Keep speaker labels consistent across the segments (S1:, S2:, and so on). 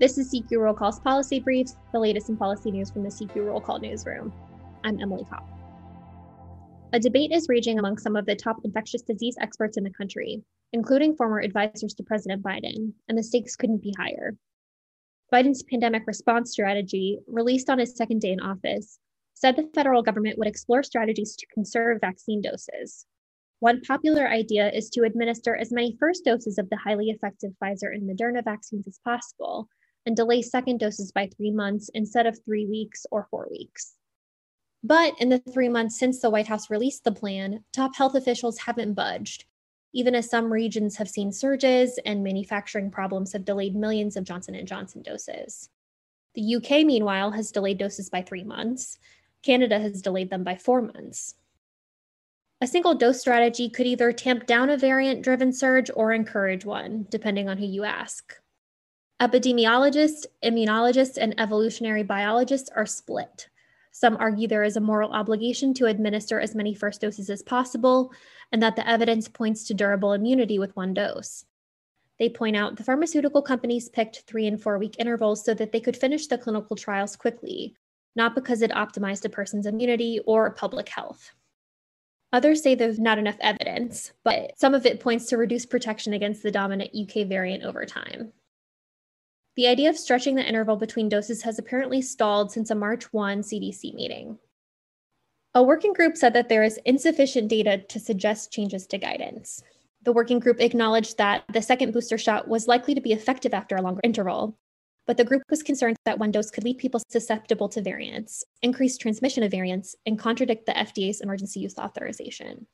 S1: This is CQ Roll Call's Policy Briefs, the latest in policy news from the CQ Roll Call newsroom. I'm Emily Kopp. A debate is raging among some of the top infectious disease experts in the country, including former advisors to President Biden, and the stakes couldn't be higher. Biden's pandemic response strategy, released on his second day in office, said the federal government would explore strategies to conserve vaccine doses. One popular idea is to administer as many first doses of the highly effective Pfizer and Moderna vaccines as possible, and delay second doses by three months instead of three weeks or four weeks. But in the three months since the White House released the plan, top health officials haven't budged, even as some regions have seen surges and manufacturing problems have delayed millions of Johnson & Johnson doses. The UK, meanwhile, has delayed doses by three months. Canada has delayed them by four months. A single dose strategy could either tamp down a variant driven surge or encourage one, depending on who you ask. Epidemiologists, immunologists, and evolutionary biologists are split. Some argue there is a moral obligation to administer as many first doses as possible, and that the evidence points to durable immunity with one dose. They point out the pharmaceutical companies picked three and four week intervals so that they could finish the clinical trials quickly, not because it optimized a person's immunity or public health. Others say there's not enough evidence, but some of it points to reduced protection against the dominant UK variant over time. The idea of stretching the interval between doses has apparently stalled since a March 1 CDC meeting. A working group said that there is insufficient data to suggest changes to guidance. The working group acknowledged that the second booster shot was likely to be effective after a longer interval, but the group was concerned that one dose could leave people susceptible to variants, increase transmission of variants, and contradict the FDA's emergency use authorization.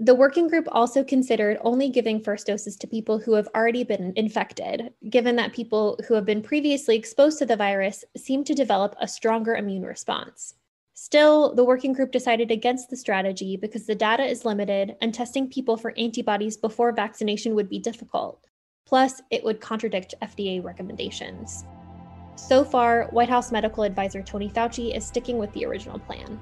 S1: The working group also considered only giving first doses to people who have already been infected, given that people who have been previously exposed to the virus seem to develop a stronger immune response. Still, the working group decided against the strategy because the data is limited and testing people for antibodies before vaccination would be difficult. Plus, it would contradict FDA recommendations. So far, White House medical advisor Tony Fauci is sticking with the original plan.